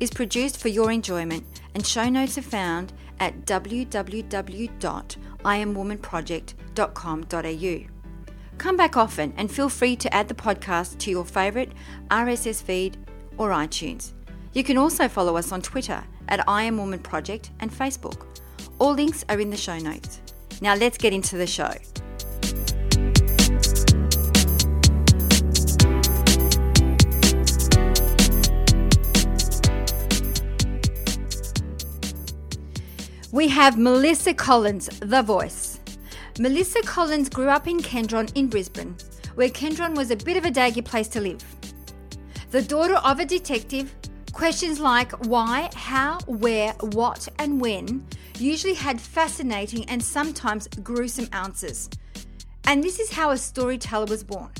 is produced for your enjoyment, and show notes are found at www.iamwomanproject.com.au. Come back often and feel free to add the podcast to your favourite RSS feed or iTunes. You can also follow us on Twitter at I Am Woman Project and Facebook. All links are in the show notes. Now let's get into the show. We have Melissa Collins, the voice. Melissa Collins grew up in Kedron in Brisbane, where Kedron was a bit of a daggy place to live. The daughter of a detective, questions like why, how, where, what, and when usually had fascinating and sometimes gruesome answers. And this is how a storyteller was born.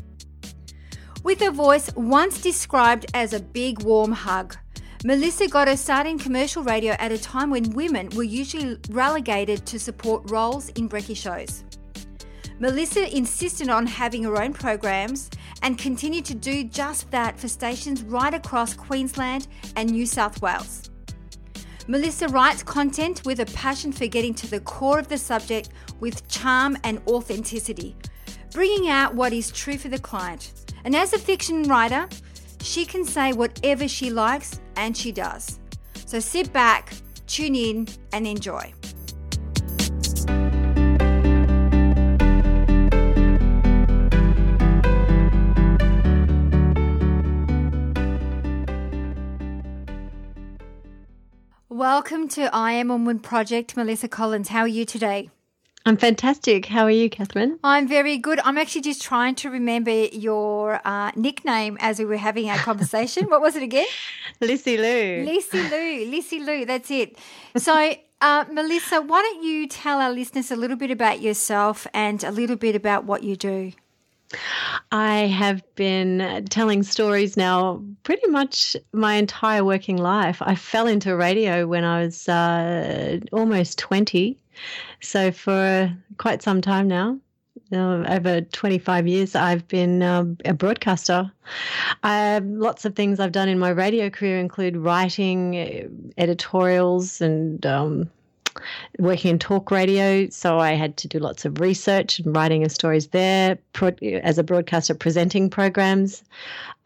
With a voice once described as a big warm hug, Melissa got her start in commercial radio at a time when women were usually relegated to support roles in brekkie shows. Melissa insisted on having her own programs and continued to do just that for stations right across Queensland and New South Wales. Melissa writes content with a passion for getting to the core of the subject with charm and authenticity, bringing out what is true for the client. And as a fiction writer, she can say whatever she likes, and she does. So sit back, tune in, and enjoy. Welcome to I Am Woman Project, Melissa Collins. How are you today? I'm fantastic. How are you, Catherine? I'm very good. I'm actually just trying to remember your uh, nickname as we were having our conversation. what was it again? Lissy Lou. Lissy Lou. Lissy Lou. That's it. So, uh, Melissa, why don't you tell our listeners a little bit about yourself and a little bit about what you do? I have been telling stories now pretty much my entire working life. I fell into radio when I was uh, almost 20 so for quite some time now, uh, over 25 years, I've been um, a broadcaster. lots of things I've done in my radio career include writing uh, editorials and um, working in talk radio. So I had to do lots of research and writing of stories there. Pro- as a broadcaster, presenting programs,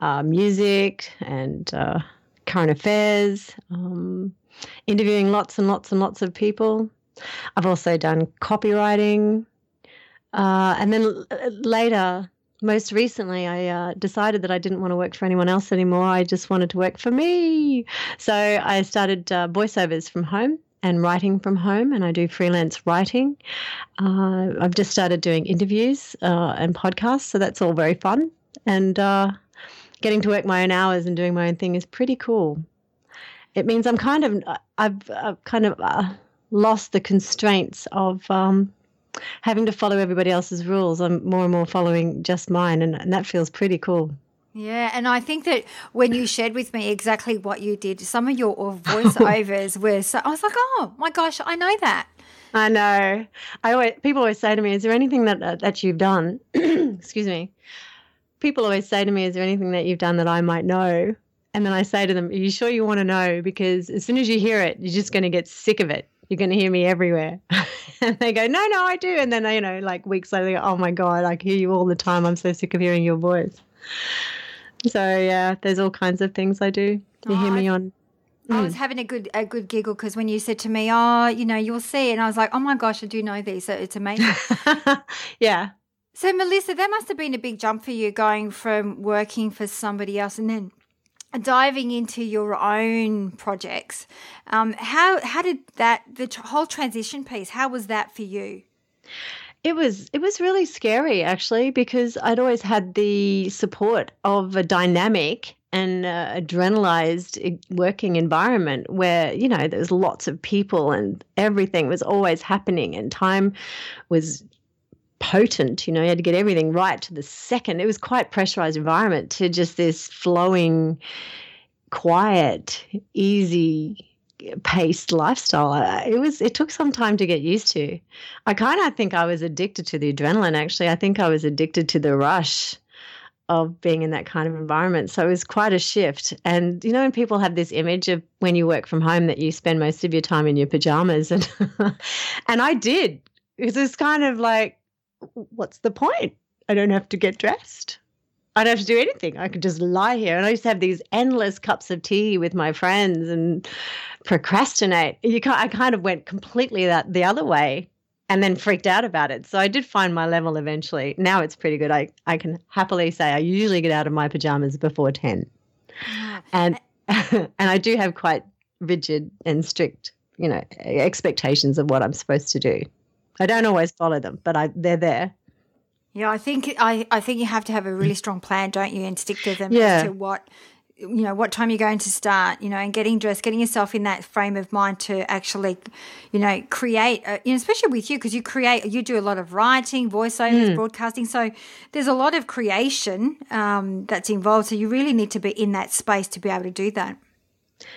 uh, music, and uh, current affairs, um, interviewing lots and lots and lots of people. I've also done copywriting. Uh, and then later, most recently, I uh, decided that I didn't want to work for anyone else anymore. I just wanted to work for me. So I started uh, voiceovers from home and writing from home, and I do freelance writing. Uh, I've just started doing interviews uh, and podcasts, so that's all very fun. And uh, getting to work my own hours and doing my own thing is pretty cool. It means I'm kind of, I've, I've kind of lost the constraints of um, having to follow everybody else's rules. I'm more and more following just mine, and, and that feels pretty cool. Yeah, and I think that when you shared with me exactly what you did, some of your voiceovers were so. I was like, oh my gosh, I know that. I know. I always people always say to me, "Is there anything that uh, that you've done?" Excuse me. People always say to me, "Is there anything that you've done that I might know?" And then I say to them, "Are you sure you want to know? Because as soon as you hear it, you're just going to get sick of it." You're going to hear me everywhere. and they go, no, no, I do. And then, you know, like weeks later, go, oh my God, I hear you all the time. I'm so sick of hearing your voice. So, yeah, there's all kinds of things I do. You oh, hear me on. I was mm. having a good a good giggle because when you said to me, "Oh, you know, you'll see," and I was like, "Oh my gosh, I do know these. So it's amazing." yeah. So Melissa, that must have been a big jump for you going from working for somebody else and then diving into your own projects. Um, how how did that the whole transition piece? How was that for you? It was it was really scary actually because I'd always had the support of a dynamic and uh, adrenalized working environment where you know there's lots of people and everything was always happening and time was potent you know you had to get everything right to the second it was quite pressurized environment to just this flowing quiet easy paced lifestyle. It was it took some time to get used to. I kind of think I was addicted to the adrenaline actually. I think I was addicted to the rush of being in that kind of environment. So it was quite a shift. And you know, when people have this image of when you work from home that you spend most of your time in your pajamas and and I did. It was kind of like what's the point? I don't have to get dressed. I don't have to do anything. I could just lie here. And I used to have these endless cups of tea with my friends and procrastinate. You I kind of went completely that the other way and then freaked out about it. So I did find my level eventually. Now it's pretty good. I, I can happily say I usually get out of my pajamas before 10. Ah. And and I do have quite rigid and strict, you know, expectations of what I'm supposed to do. I don't always follow them, but I they're there. Yeah, I think I, I think you have to have a really strong plan, don't you, and stick to them yeah. as to what you know what time you're going to start you know and getting dressed getting yourself in that frame of mind to actually you know create a, you know especially with you because you create you do a lot of writing voiceovers mm. broadcasting so there's a lot of creation um, that's involved so you really need to be in that space to be able to do that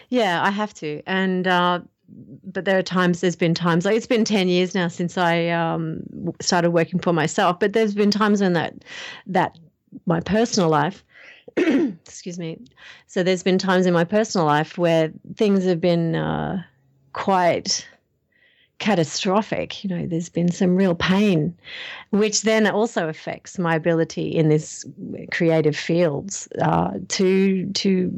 yeah i have to and uh, but there are times there's been times like it's been 10 years now since i um, started working for myself but there's been times when that that my personal life excuse me so there's been times in my personal life where things have been uh, quite catastrophic you know there's been some real pain which then also affects my ability in this creative fields uh, to to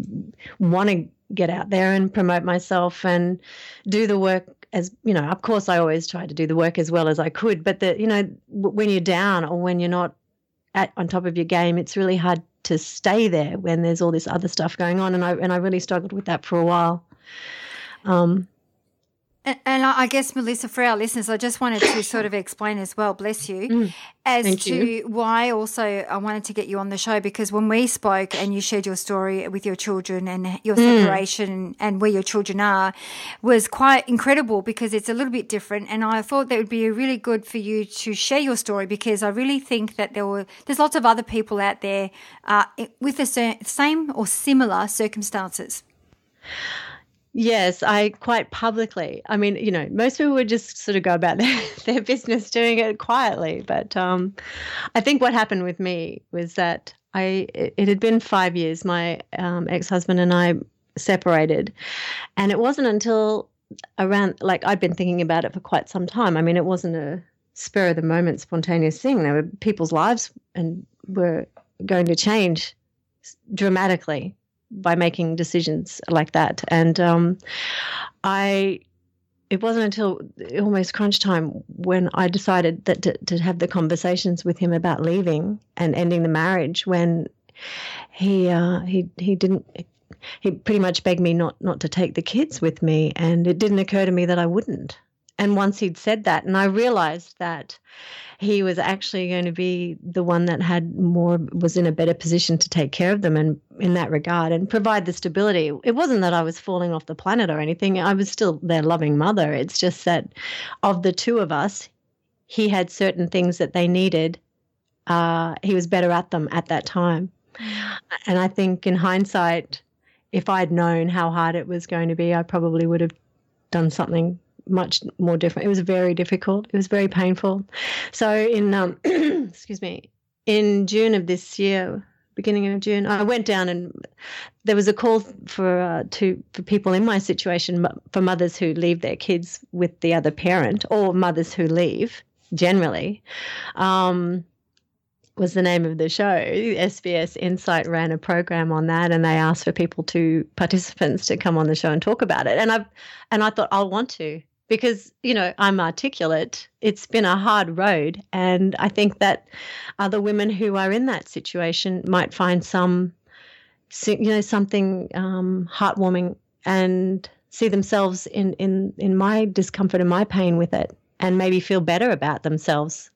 want to get out there and promote myself and do the work as you know of course i always try to do the work as well as i could but the you know when you're down or when you're not at on top of your game it's really hard to stay there when there's all this other stuff going on and i and i really struggled with that for a while. Um, and, I guess, Melissa, for our listeners, I just wanted to sort of explain as well, bless you, mm, as to you. why also I wanted to get you on the show because when we spoke and you shared your story with your children and your mm. separation and where your children are was quite incredible because it's a little bit different. And I thought that would be really good for you to share your story because I really think that there were, there's lots of other people out there uh, with the same or similar circumstances. Yes, I quite publicly. I mean, you know, most people would just sort of go about their, their business doing it quietly. But um, I think what happened with me was that I it, had been five years. My um, ex husband and I separated, and it wasn't until around like I'd been thinking about it for quite some time. I mean, it wasn't a spur of the moment, spontaneous thing. There were people's lives and were going to change dramatically by making decisions like that. And um, I, it wasn't until almost crunch time when I decided that to, to have the conversations with him about leaving and ending the marriage when he uh, he he didn't he pretty much begged me not not to take the kids with me and it didn't occur to me that I wouldn't and once he'd said that, and I realized that he was actually going to be the one that had more, was in a better position to take care of them and in that regard and provide the stability. It wasn't that I was falling off the planet or anything. I was still their loving mother. It's just that of the two of us, he had certain things that they needed. Uh, he was better at them at that time. And I think in hindsight, if I'd known how hard it was going to be, I probably would have done something much more different. It was very difficult. It was very painful. So in um, excuse me, in June of this year, beginning of June, I went down and there was a call for uh, to for people in my situation for mothers who leave their kids with the other parent or mothers who leave generally. Um, was the name of the show. SBS Insight ran a program on that, and they asked for people to participants to come on the show and talk about it. And I, and I thought I'll want to because you know I'm articulate. It's been a hard road, and I think that other women who are in that situation might find some, you know, something um, heartwarming and see themselves in in in my discomfort and my pain with it, and maybe feel better about themselves.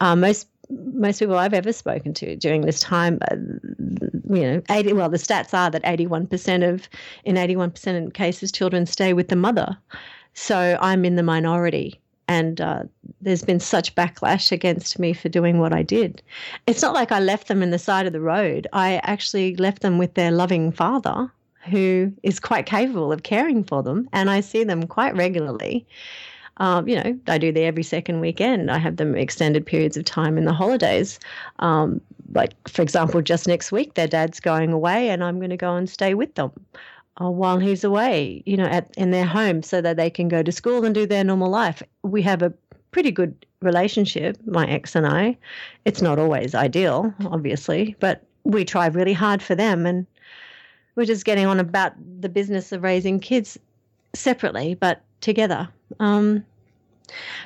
Uh, most most people I've ever spoken to during this time, uh, you know, 80, well, the stats are that 81% of, in 81% of cases, children stay with the mother. So I'm in the minority. And uh, there's been such backlash against me for doing what I did. It's not like I left them in the side of the road. I actually left them with their loving father who is quite capable of caring for them. And I see them quite regularly. Um, you know, I do the every second weekend. I have them extended periods of time in the holidays. Um, like, for example, just next week, their dad's going away, and I'm going to go and stay with them while he's away, you know, at, in their home so that they can go to school and do their normal life. We have a pretty good relationship, my ex and I. It's not always ideal, obviously, but we try really hard for them. And we're just getting on about the business of raising kids separately, but together. Um,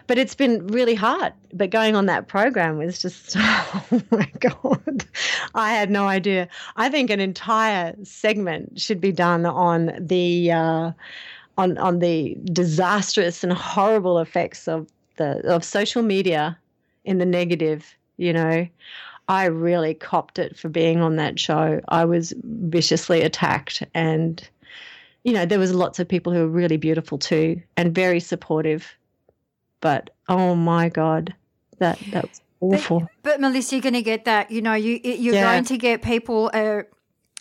but it's been really hard. But going on that program was just, oh my God, I had no idea. I think an entire segment should be done on the. Uh, on, on the disastrous and horrible effects of the of social media in the negative you know i really copped it for being on that show i was viciously attacked and you know, there was lots of people who were really beautiful too and very supportive. But oh my God, that that was awful. But, but Melissa, you're going to get that. You know, you you're yeah. going to get people. Uh,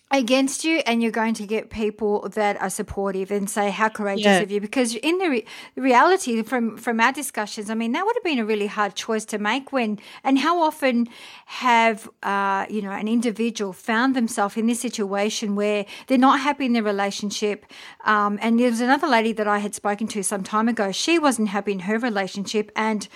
against you and you're going to get people that are supportive and say how courageous yeah. of you because in the re- reality from from our discussions i mean that would have been a really hard choice to make when and how often have uh, you know an individual found themselves in this situation where they're not happy in their relationship um, and there was another lady that i had spoken to some time ago she wasn't happy in her relationship and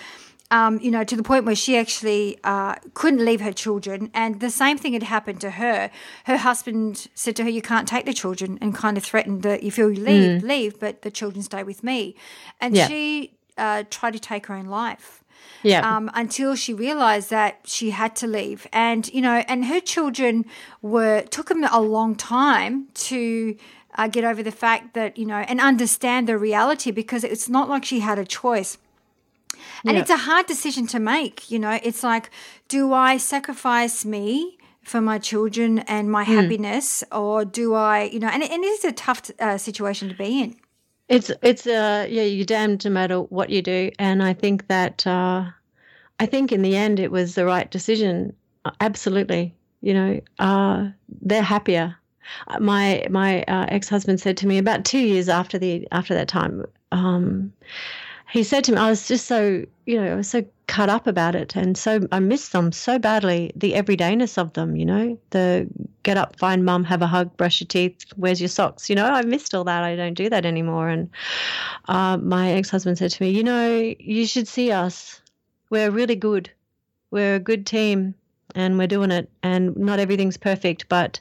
um, you know, to the point where she actually uh, couldn't leave her children. And the same thing had happened to her. Her husband said to her, You can't take the children, and kind of threatened that if you leave, mm. leave, but the children stay with me. And yeah. she uh, tried to take her own life. Yeah. Um, until she realized that she had to leave. And, you know, and her children were, took them a long time to. Uh, get over the fact that you know and understand the reality because it's not like she had a choice and yeah. it's a hard decision to make. You know, it's like, do I sacrifice me? for my children and my mm. happiness or do i you know and, and it is a tough uh, situation to be in it's it's uh yeah you're damned no matter what you do and i think that uh i think in the end it was the right decision absolutely you know uh they're happier uh, my my uh, ex-husband said to me about two years after the after that time um he said to me, I was just so, you know, I was so cut up about it. And so I missed them so badly, the everydayness of them, you know, the get up, find mum, have a hug, brush your teeth, where's your socks? You know, I missed all that. I don't do that anymore. And uh, my ex husband said to me, you know, you should see us. We're really good. We're a good team and we're doing it. And not everything's perfect, but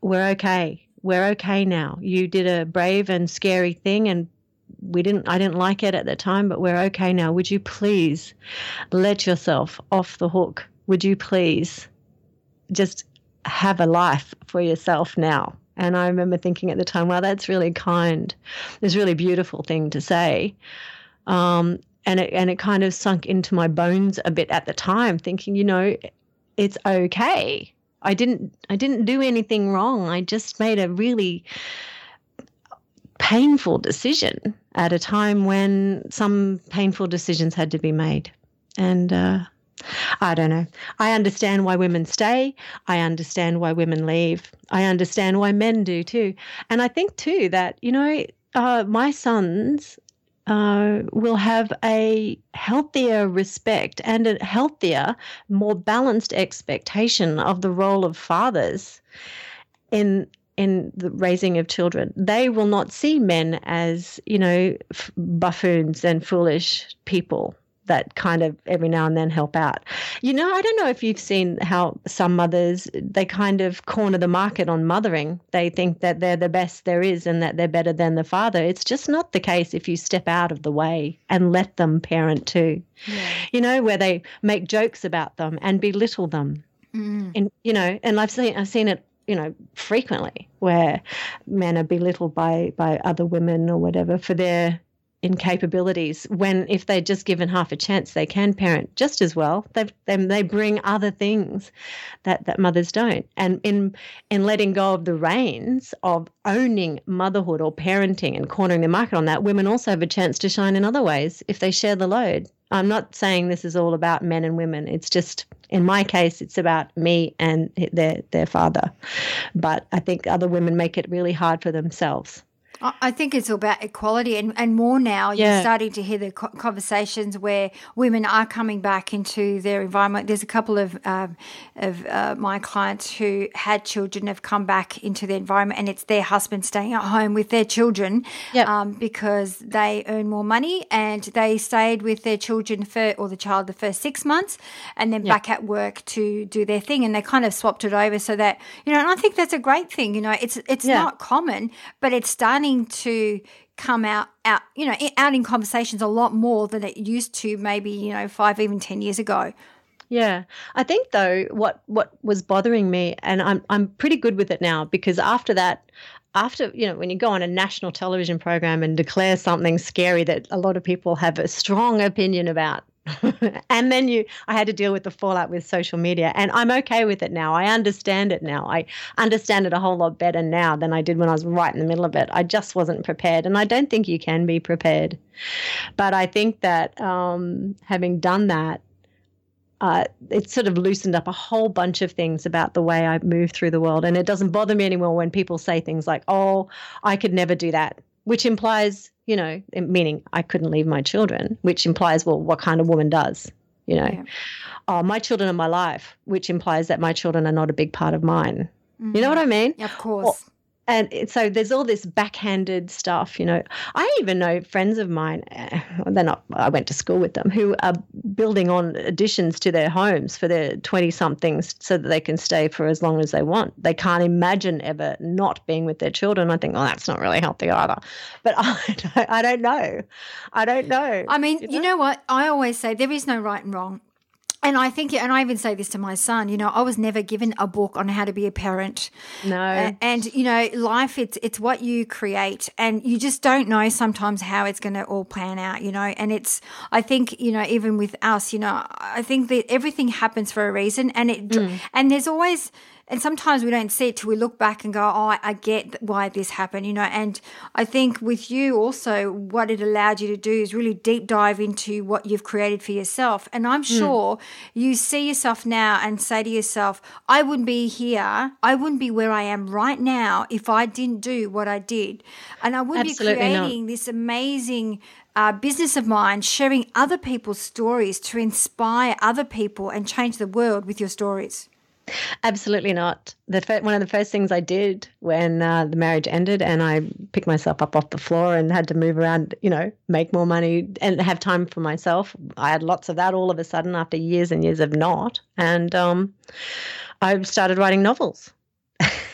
we're okay. We're okay now. You did a brave and scary thing and we didn't I didn't like it at the time, but we're okay now. Would you please let yourself off the hook? Would you please just have a life for yourself now? And I remember thinking at the time, wow, that's really kind. It's a really beautiful thing to say. Um, and it and it kind of sunk into my bones a bit at the time, thinking, you know, it's okay. I didn't I didn't do anything wrong. I just made a really painful decision at a time when some painful decisions had to be made. And uh, I don't know. I understand why women stay. I understand why women leave. I understand why men do too. And I think too that, you know, uh, my sons uh, will have a healthier respect and a healthier, more balanced expectation of the role of fathers in in the raising of children. They will not see men as, you know, f- buffoons and foolish people that kind of every now and then help out. You know, I don't know if you've seen how some mothers they kind of corner the market on mothering. They think that they're the best there is and that they're better than the father. It's just not the case if you step out of the way and let them parent too. Yeah. You know, where they make jokes about them and belittle them. Mm. And you know, and I've seen I've seen it you know, frequently where men are belittled by by other women or whatever for their in capabilities when if they're just given half a chance they can parent just as well. They they bring other things that that mothers don't. And in in letting go of the reins of owning motherhood or parenting and cornering the market on that women also have a chance to shine in other ways if they share the load i'm not saying this is all about men and women. It's just in my case it's about me and their their father. But i think other women make it really hard for themselves I think it's about equality, and, and more now. Yeah. You're starting to hear the conversations where women are coming back into their environment. There's a couple of um, of uh, my clients who had children have come back into their environment, and it's their husband staying at home with their children yep. um, because they earn more money, and they stayed with their children for or the child the first six months, and then yep. back at work to do their thing, and they kind of swapped it over so that you know. And I think that's a great thing. You know, it's it's yeah. not common, but it's starting to come out out you know out in conversations a lot more than it used to maybe you know five even ten years ago. Yeah. I think though what what was bothering me and i'm i'm pretty good with it now because after that after you know when you go on a national television program and declare something scary that a lot of people have a strong opinion about and then you i had to deal with the fallout with social media and i'm okay with it now. I understand it now. I understand it a whole lot better now than i did when i was right in the middle of it. I just wasn't prepared and i don't think you can be prepared. But i think that um, having done that uh, it sort of loosened up a whole bunch of things about the way I move through the world. And it doesn't bother me anymore when people say things like, oh, I could never do that, which implies you know, meaning I couldn't leave my children, which implies, well, what kind of woman does, you know? Yeah. Oh, my children are my life, which implies that my children are not a big part of mine. Mm-hmm. You know what I mean? Of course and so there's all this backhanded stuff you know. I even know friends of mine eh, they're not i went to school with them who are building on additions to their homes for their 20 somethings so that they can stay for as long as they want. They can't imagine ever not being with their children. I think well that's not really healthy either. But i don't, I don't know. I don't know. I mean you know? you know what? I always say there is no right and wrong and I think, and I even say this to my son, you know, I was never given a book on how to be a parent. No. Uh, and, you know, life, it's, it's what you create and you just don't know sometimes how it's going to all plan out, you know, and it's, I think, you know, even with us, you know, I think that everything happens for a reason and it, mm. and there's always, and sometimes we don't see it till we look back and go, oh, I get why this happened, you know. And I think with you also, what it allowed you to do is really deep dive into what you've created for yourself. And I'm hmm. sure mm. you see yourself now and say to yourself, I wouldn't be here, I wouldn't be where I am right now if I didn't do what I did. And I wouldn't Absolutely be creating not. this amazing uh, business of mine, sharing other people's stories to inspire other people and change the world with your stories. Absolutely not. The one of the first things I did when uh, the marriage ended, and I picked myself up off the floor and had to move around, you know, make more money and have time for myself. I had lots of that all of a sudden after years and years of not, and um, I started writing novels.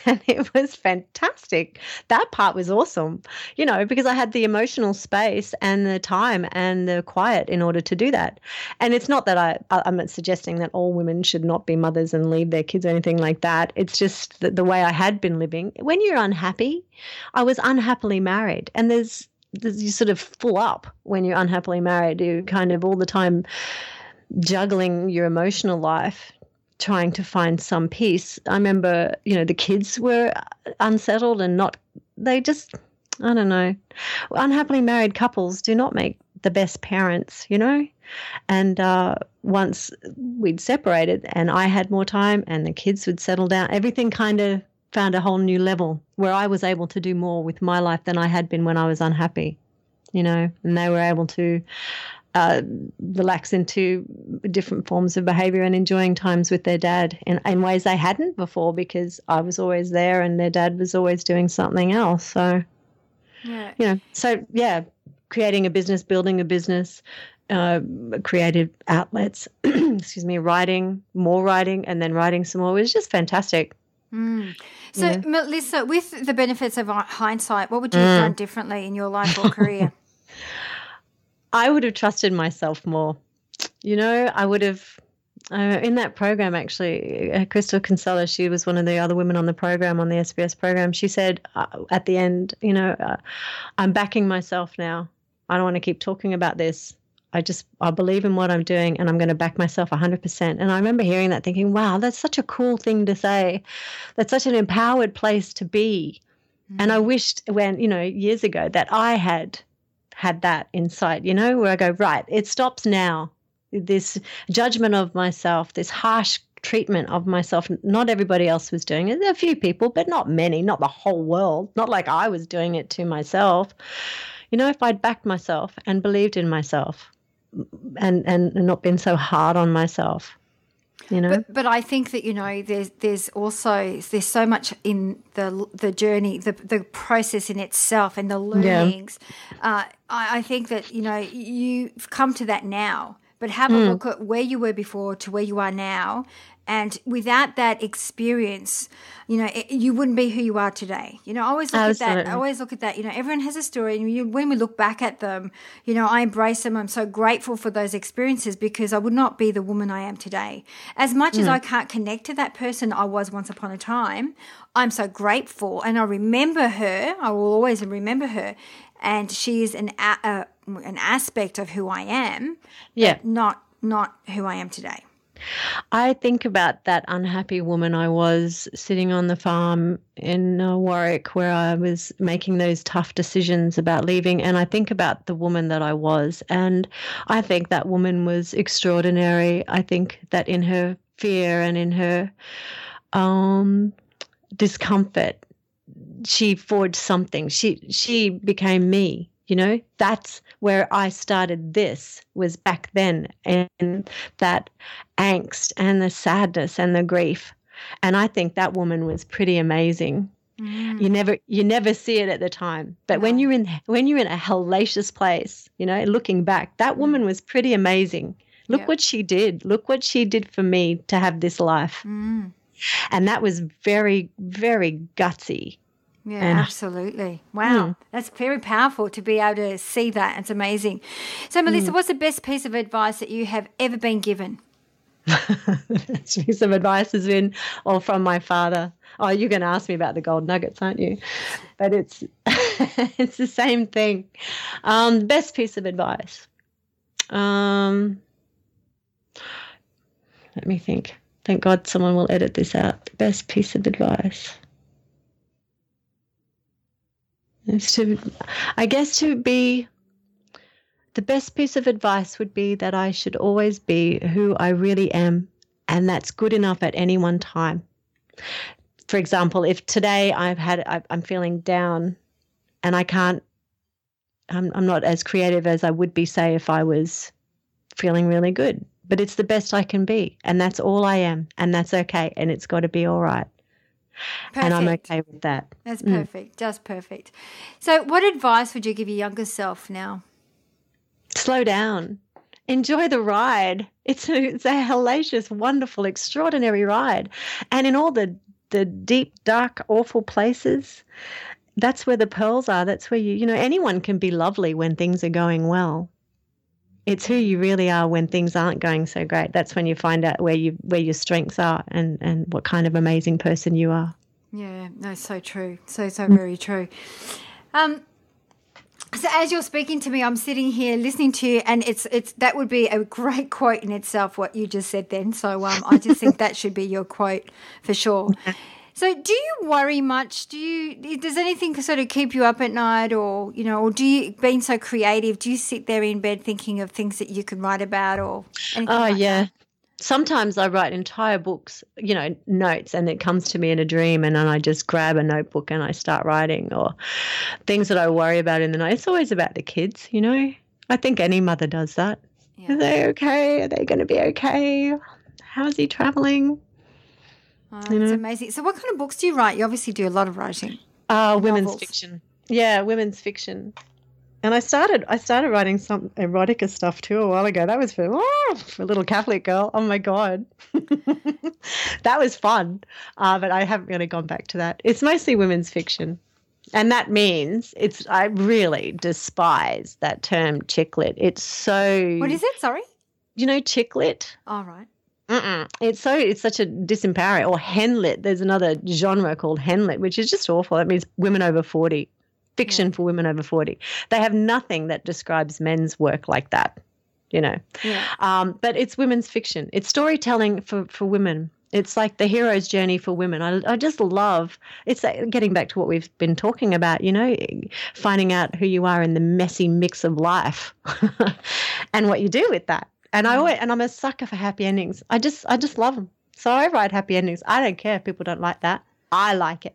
And it was fantastic. That part was awesome, you know, because I had the emotional space and the time and the quiet in order to do that. And it's not that I, I'm not suggesting that all women should not be mothers and leave their kids or anything like that. It's just the, the way I had been living. When you're unhappy, I was unhappily married, and there's, you sort of full up when you're unhappily married. You kind of all the time juggling your emotional life trying to find some peace. I remember, you know, the kids were unsettled and not, they just, I don't know. Unhappily married couples do not make the best parents, you know? And uh, once we'd separated and I had more time and the kids would settle down, everything kind of found a whole new level where I was able to do more with my life than I had been when I was unhappy, you know? And they were able to uh, relax into different forms of behavior and enjoying times with their dad in, in ways they hadn't before because I was always there and their dad was always doing something else. So, yeah. you know, so yeah, creating a business, building a business, uh, creative outlets, excuse me, writing, more writing, and then writing some more was just fantastic. Mm. So, yeah. Melissa, with the benefits of hindsight, what would you have mm. done differently in your life or career? I would have trusted myself more. You know, I would have. Uh, in that program, actually, uh, Crystal Kinsella, she was one of the other women on the program, on the SBS program. She said uh, at the end, you know, uh, I'm backing myself now. I don't want to keep talking about this. I just I believe in what I'm doing and I'm going to back myself 100%. And I remember hearing that thinking, wow, that's such a cool thing to say. That's such an empowered place to be. Mm-hmm. And I wished when, you know, years ago that I had had that insight, you know, where I go, right, it stops now. This judgment of myself, this harsh treatment of myself. Not everybody else was doing it. A few people, but not many, not the whole world. Not like I was doing it to myself. You know, if I'd backed myself and believed in myself and, and not been so hard on myself. You know? But, but I think that you know there's there's also there's so much in the the journey the the process in itself and the learnings. Yeah. Uh, I, I think that you know you've come to that now but have mm. a look at where you were before to where you are now. And without that experience, you know, it, you wouldn't be who you are today. You know, I always look Absolutely. at that. I always look at that. You know, everyone has a story, and you, when we look back at them, you know, I embrace them. I'm so grateful for those experiences because I would not be the woman I am today. As much mm. as I can't connect to that person I was once upon a time, I'm so grateful, and I remember her. I will always remember her, and she is an. Uh, an aspect of who I am, yeah, not not who I am today. I think about that unhappy woman I was sitting on the farm in uh, Warwick where I was making those tough decisions about leaving. And I think about the woman that I was. And I think that woman was extraordinary. I think that in her fear and in her um, discomfort, she forged something. She she became me. You know, that's where I started this was back then and that angst and the sadness and the grief. And I think that woman was pretty amazing. Mm. You never you never see it at the time. But when you're in when you're in a hellacious place, you know, looking back, that mm. woman was pretty amazing. Look yep. what she did. Look what she did for me to have this life. Mm. And that was very, very gutsy. Yeah, and, absolutely. Wow. Mm. That's very powerful to be able to see that. It's amazing. So, Melissa, mm. what's the best piece of advice that you have ever been given? the best piece of advice has been all from my father. Oh, you're going to ask me about the gold nuggets, aren't you? But it's it's the same thing. Um, best piece of advice. Um, let me think. Thank God someone will edit this out. The Best piece of advice is to, I guess, to be the best piece of advice would be that I should always be who I really am, and that's good enough at any one time. For example, if today I've had I'm feeling down, and I can't, I'm, I'm not as creative as I would be, say, if I was feeling really good. But it's the best I can be, and that's all I am, and that's okay, and it's got to be all right. Perfect. And I'm okay with that. That's mm. perfect. Mm. Just perfect. So, what advice would you give your younger self now? Slow down. Enjoy the ride. It's a, it's a hellacious, wonderful, extraordinary ride. And in all the, the deep, dark, awful places, that's where the pearls are. That's where you, you know, anyone can be lovely when things are going well it's who you really are when things aren't going so great. That's when you find out where you where your strengths are and and what kind of amazing person you are. Yeah, no, so true, so so very true. Um, so as you're speaking to me, I'm sitting here listening to you, and it's it's that would be a great quote in itself. What you just said then, so um, I just think that should be your quote for sure. So, do you worry much? Do you does anything sort of keep you up at night, or you know, or do you being so creative? Do you sit there in bed thinking of things that you can write about, or oh like yeah. That? Sometimes I write entire books, you know, notes, and it comes to me in a dream, and then I just grab a notebook and I start writing, or things that I worry about in the night. It's always about the kids, you know. I think any mother does that. Yeah. Are they okay? Are they going to be okay? How's he traveling? Oh, you know? amazing. So, what kind of books do you write? You obviously do a lot of writing. Uh, women's novels. fiction. Yeah, women's fiction. And I started I started writing some erotica stuff too a while ago. That was for, oh, for a little Catholic girl. Oh my god, that was fun. Uh, but I haven't really gone back to that. It's mostly women's fiction, and that means it's. I really despise that term chick lit. It's so. What is it? Sorry. You know chick lit. All right. Mm-mm. It's so it's such a disempowering or henlit. There's another genre called henlit, which is just awful. That means women over forty. fiction for women over 40. They have nothing that describes men's work like that, you know. Yeah. Um, but it's women's fiction. It's storytelling for, for women. It's like the hero's journey for women. I, I just love it's that- getting back to what we've been talking about, you know, finding out who you are in the messy mix of life and what you do with that. And I always, and I'm a sucker for happy endings. I just I just love them. So I write happy endings. I don't care if people don't like that. I like it,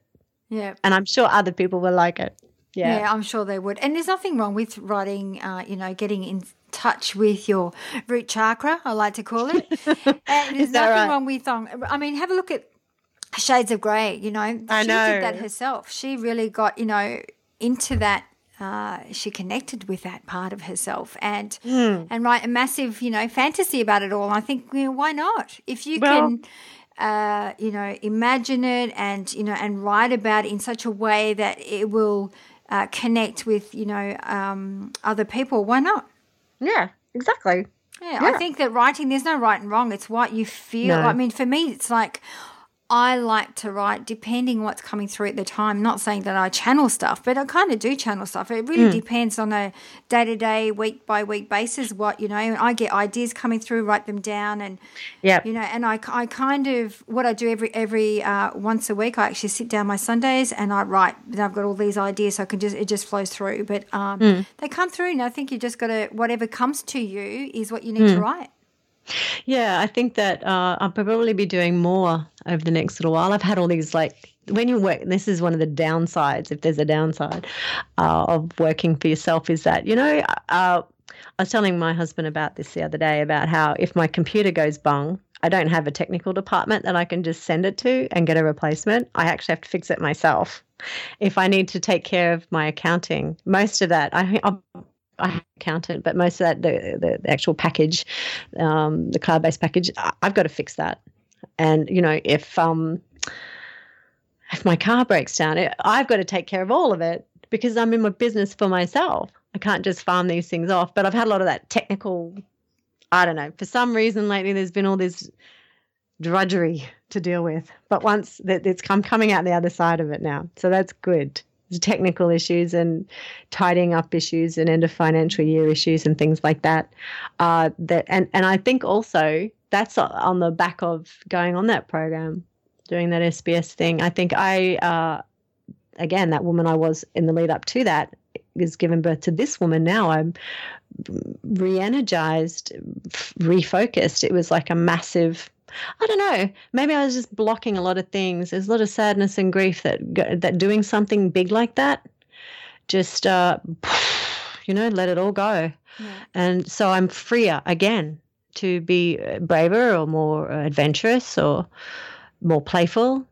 Yeah. and I'm sure other people will like it. Yeah. Yeah. I'm sure they would. And there's nothing wrong with writing, uh, you know, getting in touch with your root chakra, I like to call it. and there's nothing right? wrong with, um, I mean, have a look at Shades of Grey, you know. I she know. did that herself. She really got, you know, into that. Uh, she connected with that part of herself and Hmm. and write a massive, you know, fantasy about it all. I think, you know, why not? If you Well- can uh, you know, imagine it and, you know, and write about it in such a way that it will uh, connect with, you know, um, other people. Why not? Yeah, exactly. Yeah, I think that writing, there's no right and wrong. It's what you feel. No. I mean, for me, it's like I like to write depending what's coming through at the time. Not saying that I channel stuff, but I kind of do channel stuff. It really depends on a day to day, week by week basis. What you know, I get ideas coming through, write them down, and Yeah. you know, and I, I kind of what I do every every uh, once a week. I actually sit down my Sundays and I write. And I've got all these ideas, so I can just it just flows through. But um, Hmm. they come through, and I think you just got to whatever comes to you is what you need Hmm. to write. Yeah, I think that uh, I'll probably be doing more over the next little while. I've had all these like when you work. This is one of the downsides, if there's a downside uh, of working for yourself, is that you know. Uh, I was telling my husband about this the other day about how if my computer goes bung, I don't have a technical department that I can just send it to and get a replacement. I actually have to fix it myself. If I need to take care of my accounting, most of that I. I'm, I have an accountant, but most of that, the, the, actual package, um, the cloud-based package, I- I've got to fix that. And you know, if um, if my car breaks down, it, I've got to take care of all of it because I'm in my business for myself. I can't just farm these things off. But I've had a lot of that technical. I don't know. For some reason lately, there's been all this drudgery to deal with. But once that it's come coming out the other side of it now, so that's good. Technical issues and tidying up issues and end of financial year issues and things like that. Uh, that and and I think also that's on the back of going on that program, doing that SBS thing. I think I uh, again that woman I was in the lead up to that is given birth to this woman now. I'm re-energized, refocused. It was like a massive. I don't know. Maybe I was just blocking a lot of things. There's a lot of sadness and grief that that doing something big like that, just uh, you know, let it all go. Yeah. And so I'm freer again to be uh, braver or more adventurous or more playful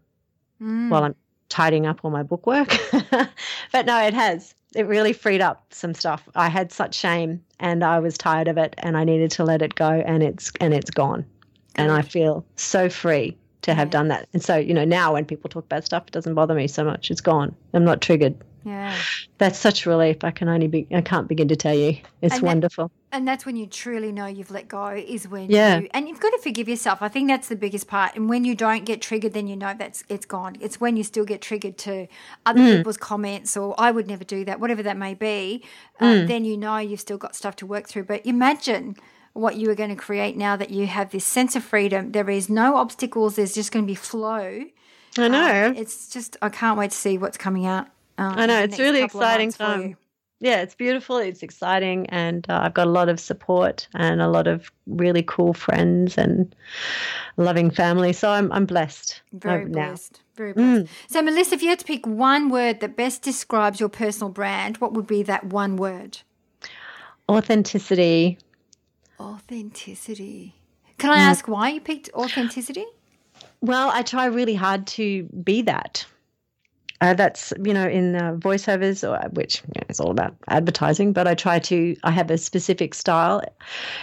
Mm. while I'm tidying up all my bookwork. but no, it has. It really freed up some stuff. I had such shame and I was tired of it and I needed to let it go and it's and it's gone. And I feel so free to have Yeah. done that. And so, you know, now when people talk about stuff, it doesn't bother me so much. It's gone. I'm not triggered. Yeah. That's such relief. I can only be I can't begin to tell you. It's And that- wonderful. And that's when you truly know you've let go, is when Yeah. you, and you've got to forgive yourself. I think that's the biggest part. And when you don't get triggered, then you know that's it's gone. It's when you still get triggered to other Mm. people's comments or I would never do that, whatever that may be. Uh, Mm. Then you know you've still got stuff to work through. But imagine what you are going to create now that you have this sense of freedom. There is no obstacles. There's just going to be flow. I know. Um, it's just I can't wait to see what's coming out. Uh, I know, it's really exciting time. yeah, it's beautiful. It's exciting, and uh, I've got a lot of support and a lot of really cool friends and loving family. So I'm I'm blessed Very now. blessed. Very blessed. So, Melissa, if you had to pick one word that best describes your personal brand, what would be that one word? Authenticity. Authenticity. Can I ask why you picked authenticity? Well, I try really hard to be that. Uh, that's you know in uh, voiceovers, or which you know, is all about advertising. But I try to. I have a specific style.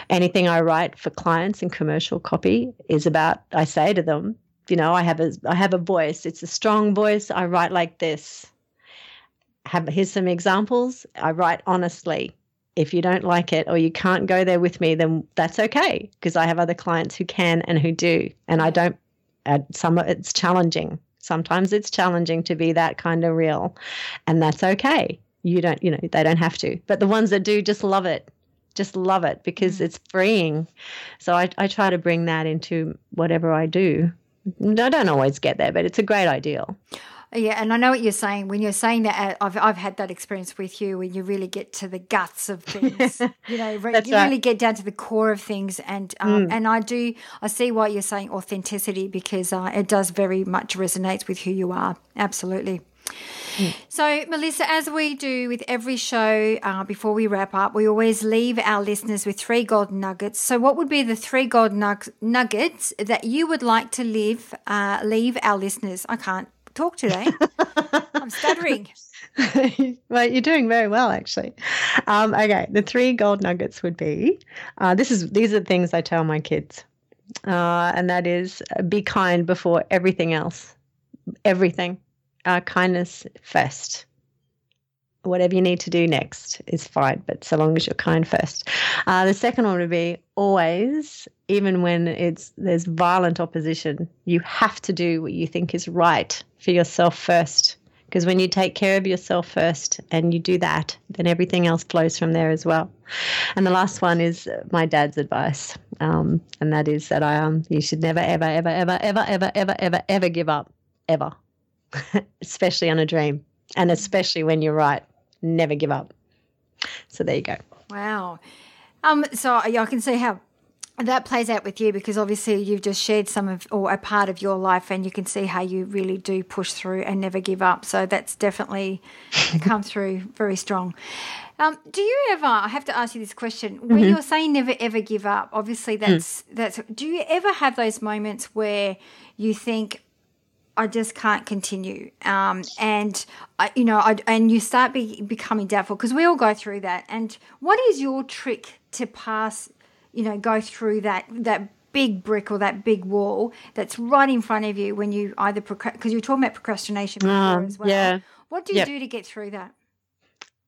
Anything I write for clients in commercial copy is about. I say to them, you know, I have a I have a voice. It's a strong voice. I write like this. Have here's some examples. I write honestly. If you don't like it or you can't go there with me, then that's okay because I have other clients who can and who do, and I don't and some it's challenging sometimes it's challenging to be that kind of real and that's okay You don't, you know, they don't have to. But the ones that do just love it, just love it because mm. it's freeing. So I, I try to bring that into whatever I do. I don't always get there, but it's a great ideal. Yeah, and I know what you're saying. When you're saying that, uh, I've I've had that experience with you when you really get to the guts of things. you know, you right. really get down to the core of things, and um, mm. and I do I see why you're saying authenticity because uh, it does very much resonates with who you are. Absolutely. Mm. So, Melissa, as we do with every show, uh, before we wrap up, we always leave our listeners with three golden nuggets. So, what would be the three golden nuggets that you would like to leave uh, leave our listeners? I can't talk today. I'm stuttering. well, you're doing very well, actually. Um, okay, the three gold nuggets would be uh, this is these are things I tell my kids, uh, and that is uh, be kind before everything else, everything. Uh, kindness first whatever you need to do next is fine, but so long as you're kind first. Uh, the second one would be always, even when it's there's violent opposition, you have to do what you think is right for yourself first. Because when you take care of yourself first and you do that, then everything else flows from there as well. And the last one is my dad's advice, um, and that is that I um, you should never, ever, ever, ever, ever, ever, ever, ever, ever give up, ever, especially on a dream, and especially when you're right never give up. So there you go. Wow. Um, so I can see how that plays out with you because obviously you've just shared some of or a part of your life and you can see how you really do push through and never give up so that's definitely come through very strong um, do you ever i have to ask you this question when mm-hmm. you're saying never ever give up obviously that's mm. that's do you ever have those moments where you think I just can't continue. Um, and I, you know, I, and you start be, becoming doubtful because we all go through that. And what is your trick to pass? You know, go through that that big brick or that big wall that's right in front of you when you either because you're talking about procrastination before uh, as well. Yeah. What do you yep. do to get through that?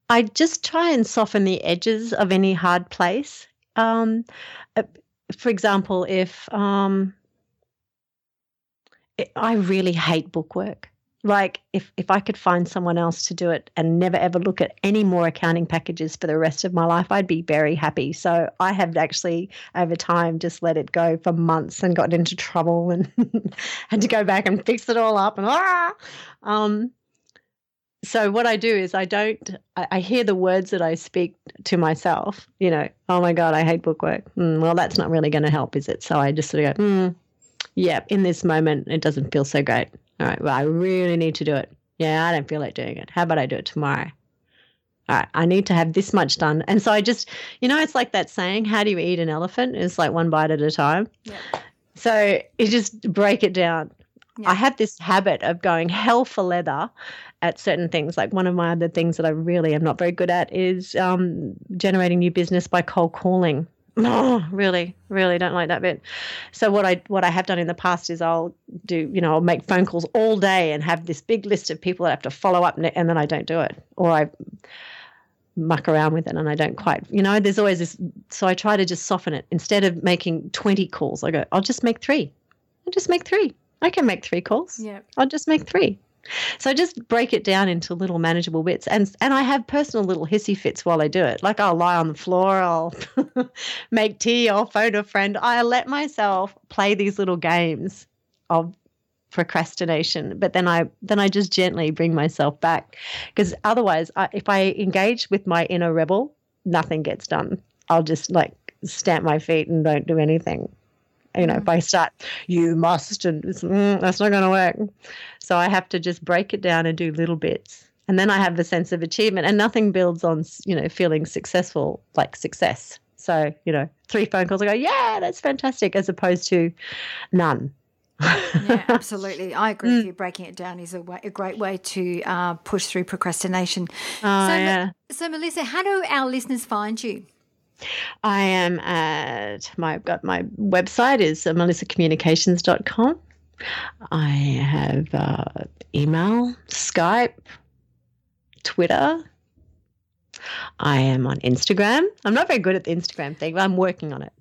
I just try and soften the edges of any hard place. Um, uh, for example, if um, I really hate bookwork. Like if if I could find someone else to do it and never ever look at any more accounting packages for the rest of my life, I'd be very happy. So I have actually over time just let it go for months and got into trouble and had to go back and fix it all up and ah. Um, so what I do is I don't. I, I, hear the words that I speak to myself. You know, oh my god, I hate bookwork. Mm, well, that's not really going to help, is it? So I just sort of go, mm, yeah, in this moment, it doesn't feel so great. All right, well, I really need to do it. Yeah, I don't feel like doing it. How about I do it tomorrow? All right, I need to have this much done. And so I just, you know, it's like that saying, how do you eat an elephant? It's like one bite at a time. Yeah. So you just break it down. Yeah. I have this habit of going hell for leather at certain things. Like one of my other things that I really am not very good at is um, generating new business by cold calling. Oh, really, really don't like that bit. So what I what I have done in the past is I'll do, you know, I'll make phone calls all day and have this big list of people that I have to follow up, and then I don't do it, or I muck around with it and I don't quite, you know, there's always this. So I try to just soften it. Instead of making 20 calls, I go, I'll just make three. I'll just make three. I can make three calls. Yeah. I'll just make three. So just break it down into little manageable bits. And and I have personal little hissy fits while I do it. Like I'll lie on the floor, I'll make tea, I'll phone a friend. I let myself play these little games of procrastination but then i then i just gently bring myself back because otherwise I, if i engage with my inner rebel nothing gets done i'll just like stamp my feet and don't do anything you know, if I start, you must, and mm, that's not going to work. So I have to just break it down and do little bits. And then I have the sense of achievement, and nothing builds on, you know, feeling successful like success. So, you know, three phone calls, I go, yeah, that's fantastic, as opposed to none. yeah, absolutely. I agree with mm. you. Breaking it down is a, way, a great way to uh, push through procrastination. Oh, so, yeah. so, Melissa, how do our listeners find you? I am at my got my website is melissacommunications.com. I have uh, email, Skype, Twitter. I am on Instagram. I'm not very good at the Instagram thing, but I'm working on it.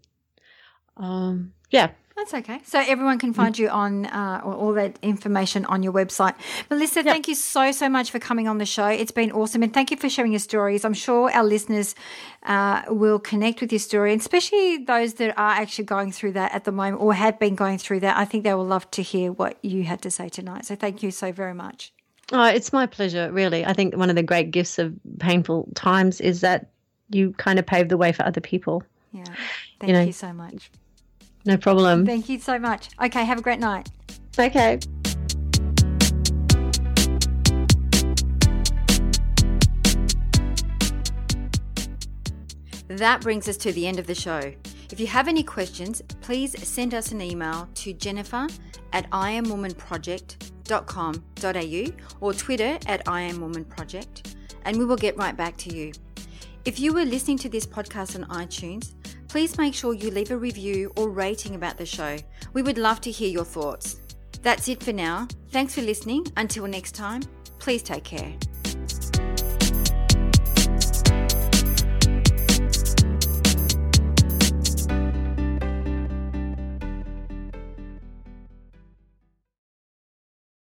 Um, yeah. That's okay. So everyone can find you on uh, all that information on your website. Melissa, yep. thank you so, so much for coming on the show. It's been awesome. And thank you for sharing your stories. I'm sure our listeners uh, will connect with your story, and especially those that are actually going through that at the moment or have been going through that. I think they will love to hear what you had to say tonight. So thank you so very much. Oh, it's my pleasure, really. I think one of the great gifts of painful times is that you kind of pave the way for other people. Yeah. Thank you, know, you so much. No problem. Thank you so much. Okay, have a great night. Okay. That brings us to the end of the show. If you have any questions, please send us an email to jennifer at iamwomanproject.com.au or Twitter at iamwomanproject, and we will get right back to you. If you were listening to this podcast on iTunes, please make sure you leave a review or rating about the show. We would love to hear your thoughts. That's it for now. Thanks for listening. Until next time, please take care.